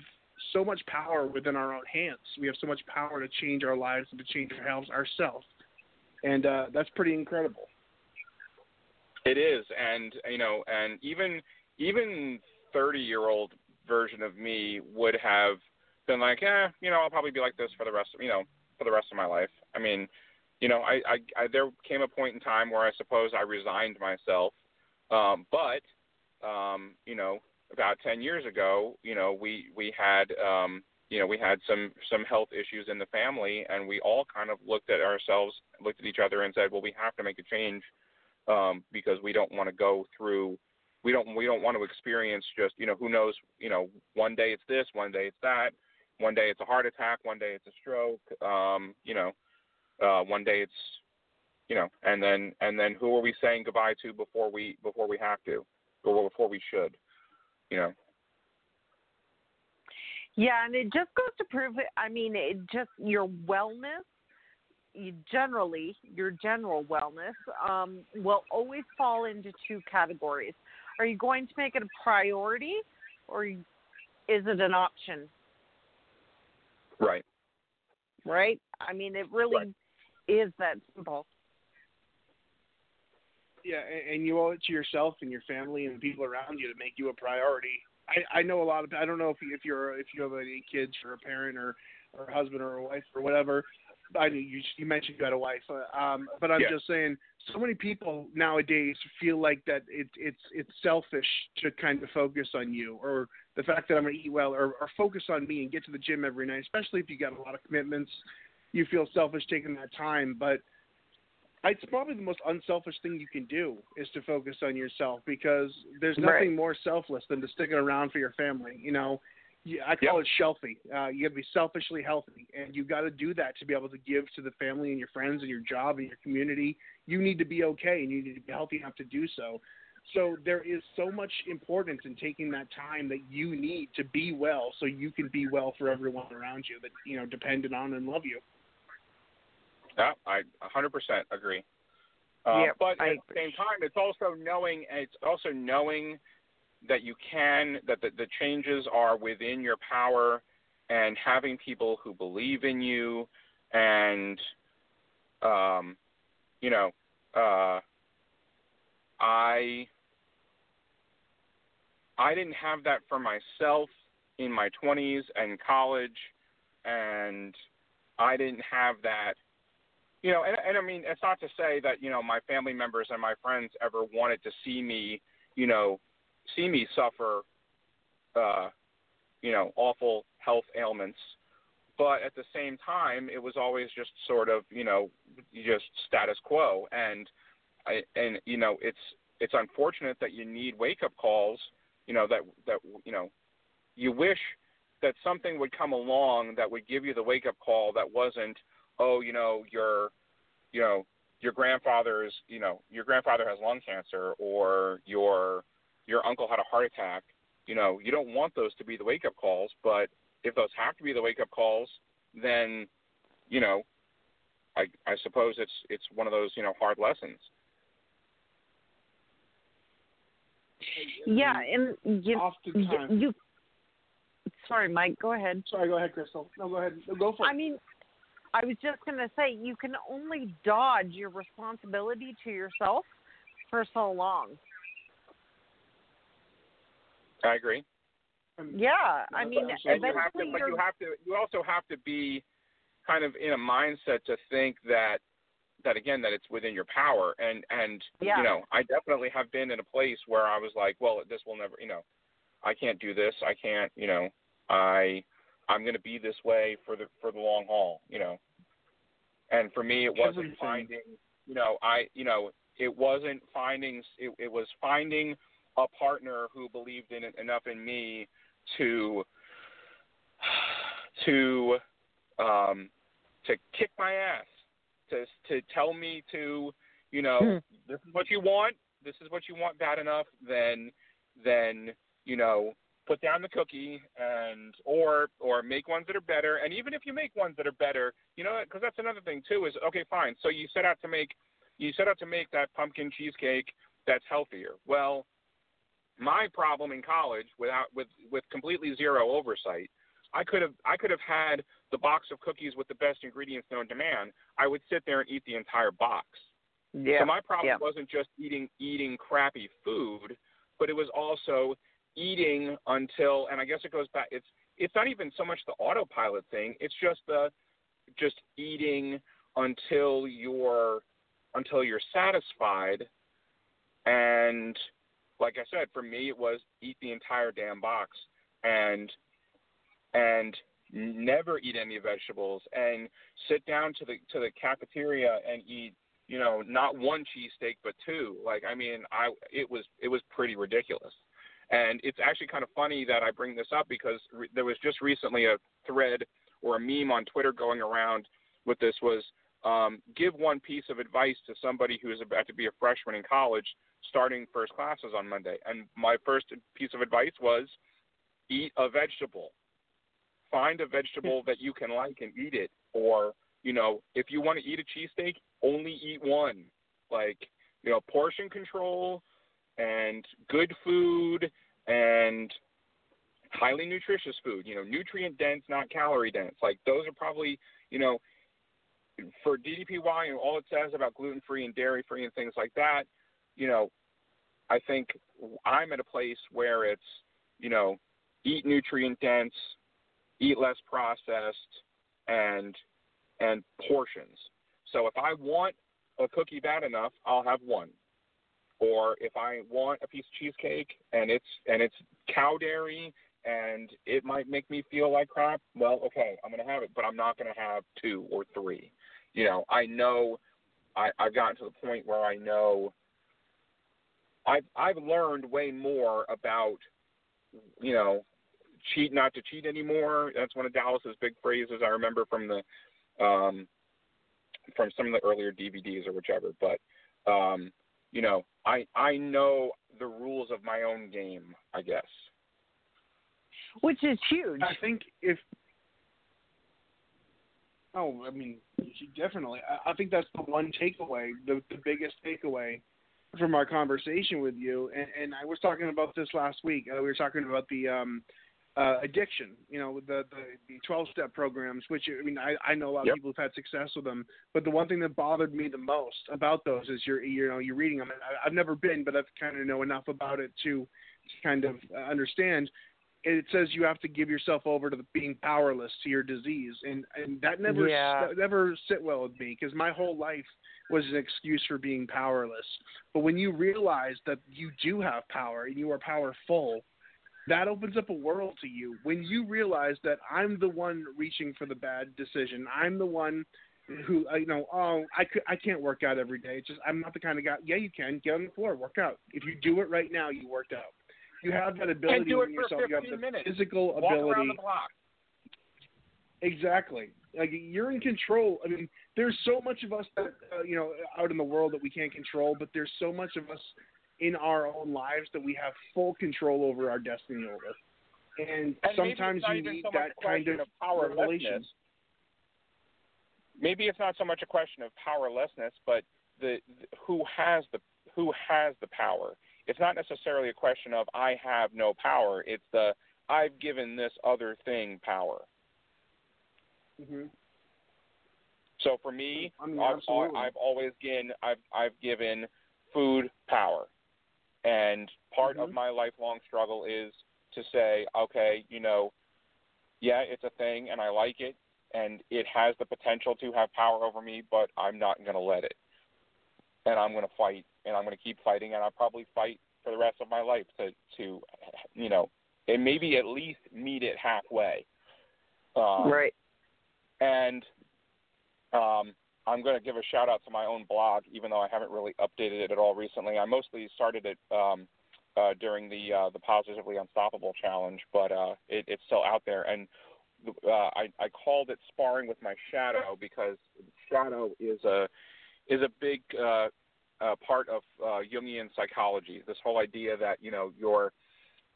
so much power within our own hands. We have so much power to change our lives and to change our health ourselves. And uh, that's pretty incredible. It is. And you know and even even 30 year old version of me would have been like yeah, you know i'll probably be like this for the rest of you know for the rest of my life i mean you know, I, I, I there came a point in time where I suppose I resigned myself, um, but um, you know, about ten years ago, you know, we we had um, you know we had some some health issues in the family, and we all kind of looked at ourselves, looked at each other, and said, well, we have to make a change um, because we don't want to go through. We don't we don't want to experience just you know who knows you know one day it's this one day it's that one day it's a heart attack one day it's a stroke um, you know uh, one day it's you know and then and then who are we saying goodbye to before we before we have to or before we should you know Yeah, and it just goes to prove it. I mean, it just your wellness, you generally your general wellness, um, will always fall into two categories. Are you going to make it a priority, or is it an option? right Right? I mean, it really Right. is that simple. Yeah, and, and you owe it to yourself and your family and the people around you to make you a priority. I, I know a lot of. I don't know if you, if you're if you have any kids or a parent or or a husband or a wife or whatever. I know you you mentioned you had a wife, uh, um, but I'm Yeah. just saying. So many people nowadays feel like that it, it's it's selfish to kind of focus on you or the fact that I'm going to eat well or, or focus on me and get to the gym every night. Especially if you got a lot of commitments, you feel selfish taking that time, but it's probably the most unselfish thing you can do is to focus on yourself because there's Right. nothing more selfless than to stick around for your family. You know, you, I call Yep. it shelfy. Uh, you got to be selfishly healthy, and you got to do that to be able to give to the family and your friends and your job and your community. You need to be okay, and you need to be healthy enough to do so. So there is so much importance in taking that time that you need to be well, so you can be well for everyone around you that you know dependent on and love you. Yeah, I 100% agree. Uh, Yep, but I at the same time, it's also knowing it's also knowing that you can that the, the changes are within your power, and having people who believe in you, and um, you know, uh, I I didn't have that for myself in my 20s and college, and I didn't have that you know, and, and I mean, it's not to say that you know my family members and my friends ever wanted to see me, you know, see me suffer, uh, you know, awful health ailments. But at the same time, it was always just sort of, you know, just status quo. And I, and you know, it's it's unfortunate that you need wake up calls. You know that that you know, you wish that something would come along that would give you the wake up call that wasn't oh, you know, your, you know, your grandfather's, you know, your grandfather has lung cancer or your your uncle had a heart attack. You know, you don't want those to be the wake up calls, but if those have to be the wake up calls, then, you know, I I suppose it's it's one of those, you know, hard lessons. Yeah, and you Oftentimes, you. Sorry, Mike. Go ahead. sorry, go ahead, Crystal. No, go ahead. No, go for it. I mean, I was just going to say you can only dodge your responsibility to yourself for so long. I agree. Um, Yeah, I mean, And you have to, but you're you have to, you also have to be kind of in a mindset to think that that again that it's within your power and and Yeah. you know I definitely have been in a place where I was like well this will never you know I can't do this I can't you know I I'm going to be this way for the for the long haul you know and for me it wasn't Everything. finding you know I you know it wasn't finding it, it was finding a partner who believed in enough in me to to um to kick my ass to to tell me to you know Hmm. this is what you want this is what you want bad enough then then you know put down the cookie and or or make ones that are better. And even if you make ones that are better you know because that's another thing too is okay fine. So you set out to make you set out to make that pumpkin cheesecake that's healthier. Well my problem in college without with with completely zero oversight I could have I could have had the box of cookies with the best ingredients known to man. I would sit there and eat the entire box. yeah, So my problem yeah. wasn't just eating eating crappy food, but it was also eating until and I guess it goes back it's it's not even so much the autopilot thing, it's just the just eating until you're until you're satisfied and like I said, for me it was eat the entire damn box and and never eat any vegetables and sit down to the to the cafeteria and eat you know not one cheesesteak but two. Like i mean i it was it was pretty ridiculous. And it's actually kind of funny that i bring this up because re- there was just recently a thread or a meme on twitter going around with this was um, give one piece of advice to somebody who is about to be a freshman in college starting first classes on monday. And my first piece of advice was eat a vegetable. Find a vegetable that you can like and eat it. Or you know if you want to eat a cheesesteak only eat one. Like you know portion control and good food and highly nutritious food you know nutrient dense not calorie dense. Like those are probably you know for ddpy and all it says about gluten free and dairy free and things like that you know i think i'm at a place where it's you know eat nutrient dense eat less processed, and and portions. So if I want a cookie bad enough, I'll have one. Or if I want a piece of cheesecake and it's and it's cow dairy and it might make me feel like crap, well, okay, I'm gonna have it, but I'm not gonna have two or three. You know, I know I, I've gotten to the point where I know I've I've learned way more about you know cheat not to cheat anymore. That's one of Dallas's big phrases I remember from the um, from some of the earlier DVDs or whichever. But um, you know, I I know the rules of my own game, I guess. Which is huge. I think if Oh, I mean, definitely. I, I think that's the one takeaway, the the biggest takeaway from our conversation with you. And, and I was talking about this last week. Uh, we were talking about the um, uh, addiction, you know, the the, the 12 step programs, which I mean, I, I know a lot yep. of people have had success with them, but the one thing that bothered me the most about those is you're you know you're reading them. I, I've never been, but I've kind of know enough about it to kind of uh, understand. It says you have to give yourself over to the, being powerless to your disease, and and that never Yeah. that never sit well with me because my whole life was an excuse for being powerless. But when you realize that you do have power and you are powerful, that opens up a world to you when you realize that I'm the one reaching for the bad decision. I'm the one who uh, you know, oh, I could, I can't work out every day. It's just I'm not the kind of guy. Yeah, you can get on the floor, work out. If you do it right now, you worked out. You have that ability and do it in for yourself. You have the minutes. physical Walk ability. around the block. Exactly. Like you're in control. I mean, there's so much of us that uh, you know out in the world that we can't control, but there's so much of us in our own lives that we have full control over our destiny over. And, And sometimes you need so that kind of, of revelation. powerlessness. Maybe it's not so much a question of powerlessness, but the, the who has the who has the power. It's not necessarily a question of I have no power. It's the I've given this other thing power. hmm So for me, I mean, I've. I've always given I've I've given food power, and part of Mhm. my lifelong struggle is to say, okay, you know, yeah, it's a thing, and I like it, and it has the potential to have power over me, but I'm not going to let it, and I'm going to fight, and I'm going to keep fighting, and I'll probably fight for the rest of my life to to, you know, and maybe at least meet it halfway. Um, right. and um, I'm going to give a shout out to my own blog, even though I haven't really updated it at all recently. I mostly started it um, uh, during the uh, the Positively Unstoppable challenge, but uh, it, it's still out there. And uh, I, I called it "Sparring with My Shadow" because shadow is a is a big uh, uh, part of uh, Jungian psychology. This whole idea that you know your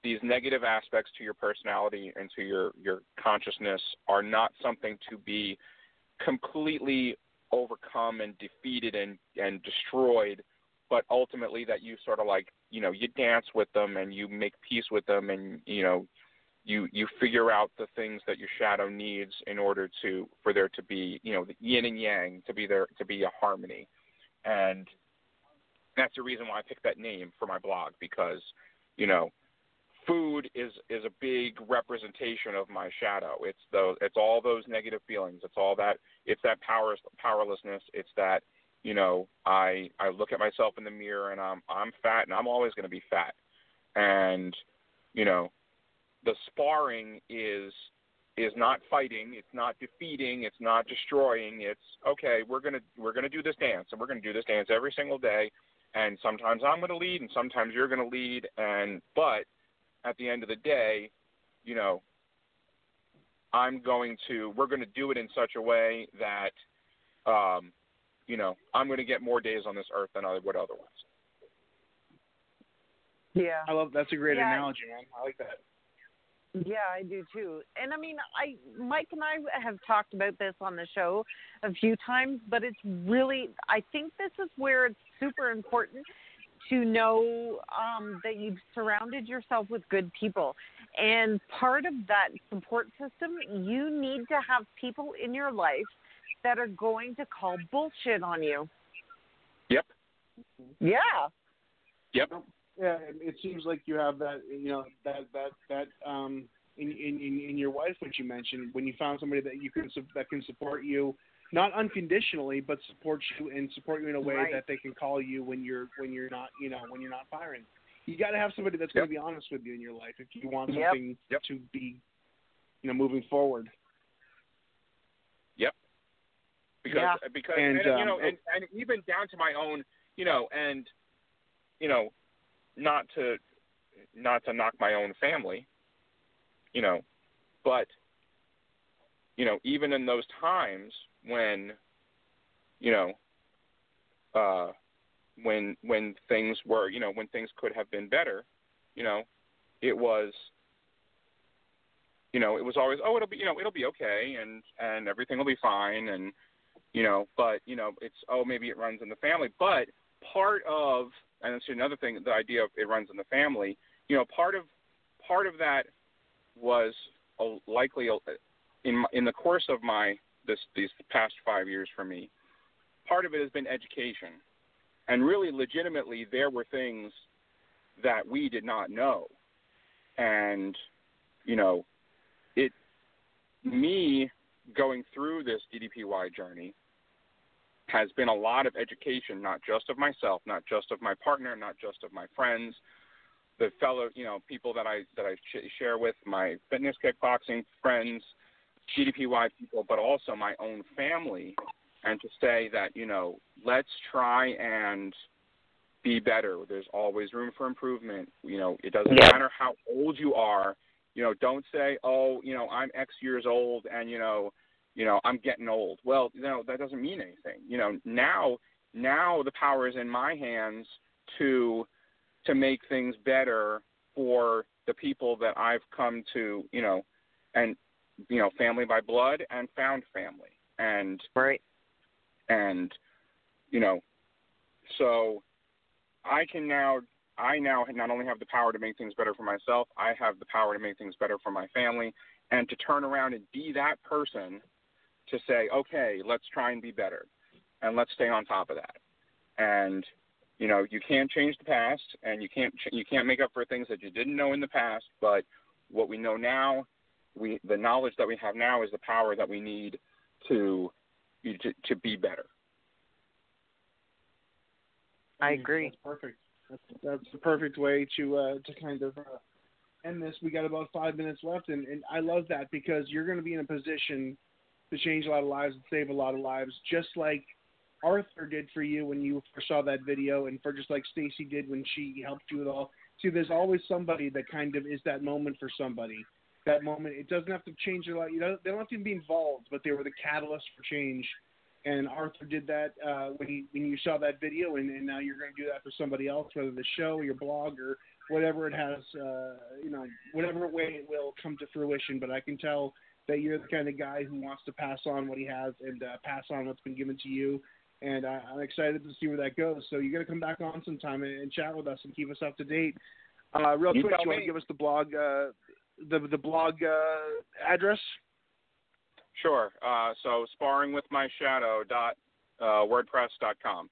these negative aspects to your personality and to your your consciousness are not something to be completely overcome and defeated and and destroyed but ultimately that you sort of like you know you dance with them and you make peace with them and you know you you figure out the things that your shadow needs in order to for there to be you know the yin and yang to be there to be a harmony and that's the reason why I picked that name for my blog because you know food is is a big representation of my shadow. It's those it's all those negative feelings. It's all that it's that power powerlessness. It's that you know I I look at myself in the mirror and I'm I'm fat and I'm always going to be fat. And you know the sparring is is not fighting, it's not defeating, it's not destroying. It's okay, we're going to we're going to do this dance and we're going to do this dance every single day and sometimes I'm going to lead and sometimes you're going to lead and but at the end of the day, you know, I'm going to we're going to do it in such a way that um you know, I'm going to get more days on this earth than I would otherwise. Yeah. I love that's a great Yeah. analogy, man. I like that. Yeah, I do too. And I mean, I Mike and I have talked about this on the show a few times, but it's really I think this is where it's super important to know um, that you've surrounded yourself with good people. And part of that support system, you need to have people in your life that are going to call bullshit on you. Yep. Yeah. Yep. Yeah, it, it seems like you have that, you know, that that that um in in in, in your wife, which you mentioned, when you found somebody that you can su- that can support you, not unconditionally, but support you and support you in a way Right. that they can call you when you're when you're not, you know, when you're not firing. You got to have somebody that's going to be honest with you in your life if you want something Yep. to be, you know, moving forward. Yep. Because Yeah. because And, and, you know um, and, and even down to my own you know and you know not to not to knock my own family you know but you know even in those times when you know uh when when things were you know when things could have been better you know it was you know it was always oh it'll be you know it'll be okay and and everything will be fine and you know but you know it's oh maybe it runs in the family. But part of and that's another thing the idea of it runs in the family you know part of part of that was a, likely a, in in the course of my this these past 5 years for me part of it has been education. And really legitimately there were things that we did not know. And you know it me going through this DDPY journey has been a lot of education, not just of myself, not just of my partner, not just of my friends, the fellow, you know, people that I that I sh- share with, my fitness kickboxing friends, DDPY people, but also my own family, and to say that you know, let's try and be better. There's always room for improvement. You know, it doesn't Yeah. matter how old you are. You know, don't say, oh, you know, I'm X years old, and you know, you know, I'm getting old. Well, you know, that doesn't mean anything. You know, now now the power is in my hands to to make things better for the people that I've come to, you know, and you know, family by blood and found family. And Right. and you know, so I can now I now not only have the power to make things better for myself, I have the power to make things better for my family and to turn around and be that person to say, okay, let's try and be better and let's stay on top of that. And you know, you can't change the past and you can't ch- you can't make up for things that you didn't know in the past, but what we know now, we the knowledge that we have now is the power that we need to to, to be better. I agree. That's perfect. That's that's the perfect way to uh, to kind of uh, end this. We got about five minutes left, and, and I love that because you're going to be in a position to change a lot of lives and save a lot of lives, just like Arthur did for you when you first saw that video, and for just like Stacy did when she helped you with all. See, there's always somebody that kind of is that moment for somebody. That moment, it doesn't have to change their life. You know, they don't have to be involved, but they were the catalyst for change and Arthur did that uh, when he when you saw that video, and, and now you're going to do that for somebody else, whether the show, your blog, or whatever it has, uh, you know, whatever way it will come to fruition. But I can tell that you're the kind of guy who wants to pass on what he has and uh, pass on what's been given to you. And I, I'm excited to see where that goes. So you're going to come back on sometime and, and chat with us and keep us up to date. Uh, real You quick, you want to give us the blog, uh, the the blog uh, address? Sure. Uh, so sparringwithmyshadow dot uh, wordpress dot com.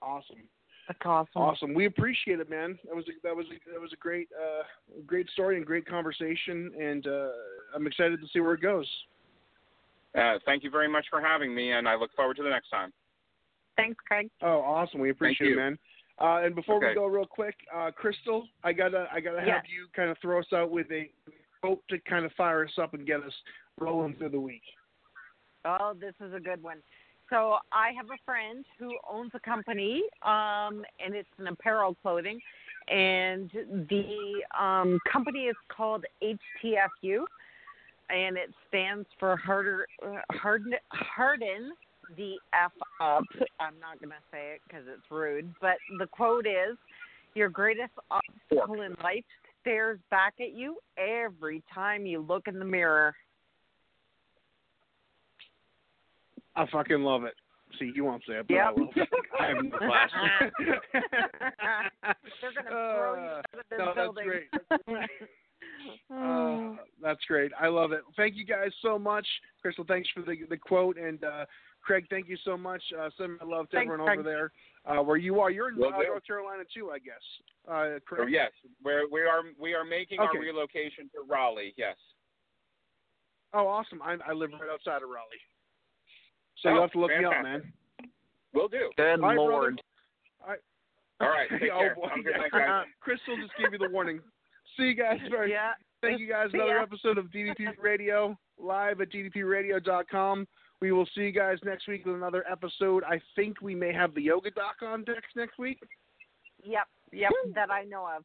Awesome. That's awesome. Awesome. We appreciate it, man. That was a, that was a, that was a great uh, great story and great conversation, and uh, I'm excited to see where it goes. Uh, thank you very much for having me, and I look forward to the next time. Thanks, Craig. Oh, awesome. We appreciate you. it, man. Uh, and before we go, real quick, uh, Crystal, I gotta I gotta have Yes. you kind of throw us out with a quote to kind of fire us up and get us rolling through the week. Oh, this is a good one. So I have a friend who owns a company, um, and it's an apparel clothing, and the um, company is called HTFU, and it stands for harder, uh, harden, harden the f up. I'm not gonna say it because it's rude, but the quote is, "Your greatest obstacle in life stares back at you every time you look in the mirror." I fucking love it. See, you won't say it, but I will. I have no class. They're gonna throw you Uh, out of this no, that's building. great. Uh, that's great. I love it. Thank you guys so much. Crystal, thanks for the the quote, and uh, Craig, thank you so much. Uh, send my love to Thanks, everyone Craig. over there uh, where you are. You're in Will uh. North Carolina too, I guess. Uh, Oh, yes, we're, we are we are making Okay. our relocation to Raleigh. Yes. Oh, awesome. I, I live right outside of Raleigh, so Oh, you'll have to look me up, fantastic. man. Will do. Good All right, lord. brother. All right, take oh, care. boy. Have a good yeah. Crystal just gave you the warning. See you guys. Very Yeah. Thank you guys. Another ya. episode of DDP Radio live at ddpradio.com. We will see you guys next week with another episode. I think we may have the yoga doc on deck next week. Yep. Yep. That I know of.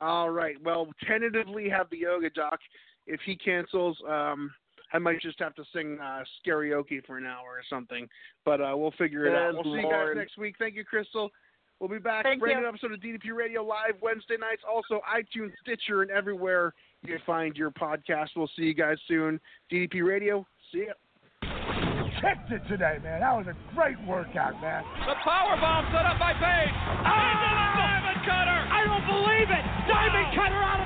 All right. Well, tentatively have the yoga doc. If he cancels, um, I might just have to sing uh, karaoke for an hour or something. But uh, we'll figure it out. We'll see you guys next week. Thank you, Crystal. We'll be back. Thank Brand you. new episode of DDP Radio live Wednesday nights. Also iTunes, Stitcher, and everywhere you find your podcast. We'll see you guys soon. DDP Radio. See ya. Kicked it today, man. That was a great workout, man. The power bomb set up by Page. Into ah! diamond cutter. I don't believe it. Diamond cutter out of the power bomb.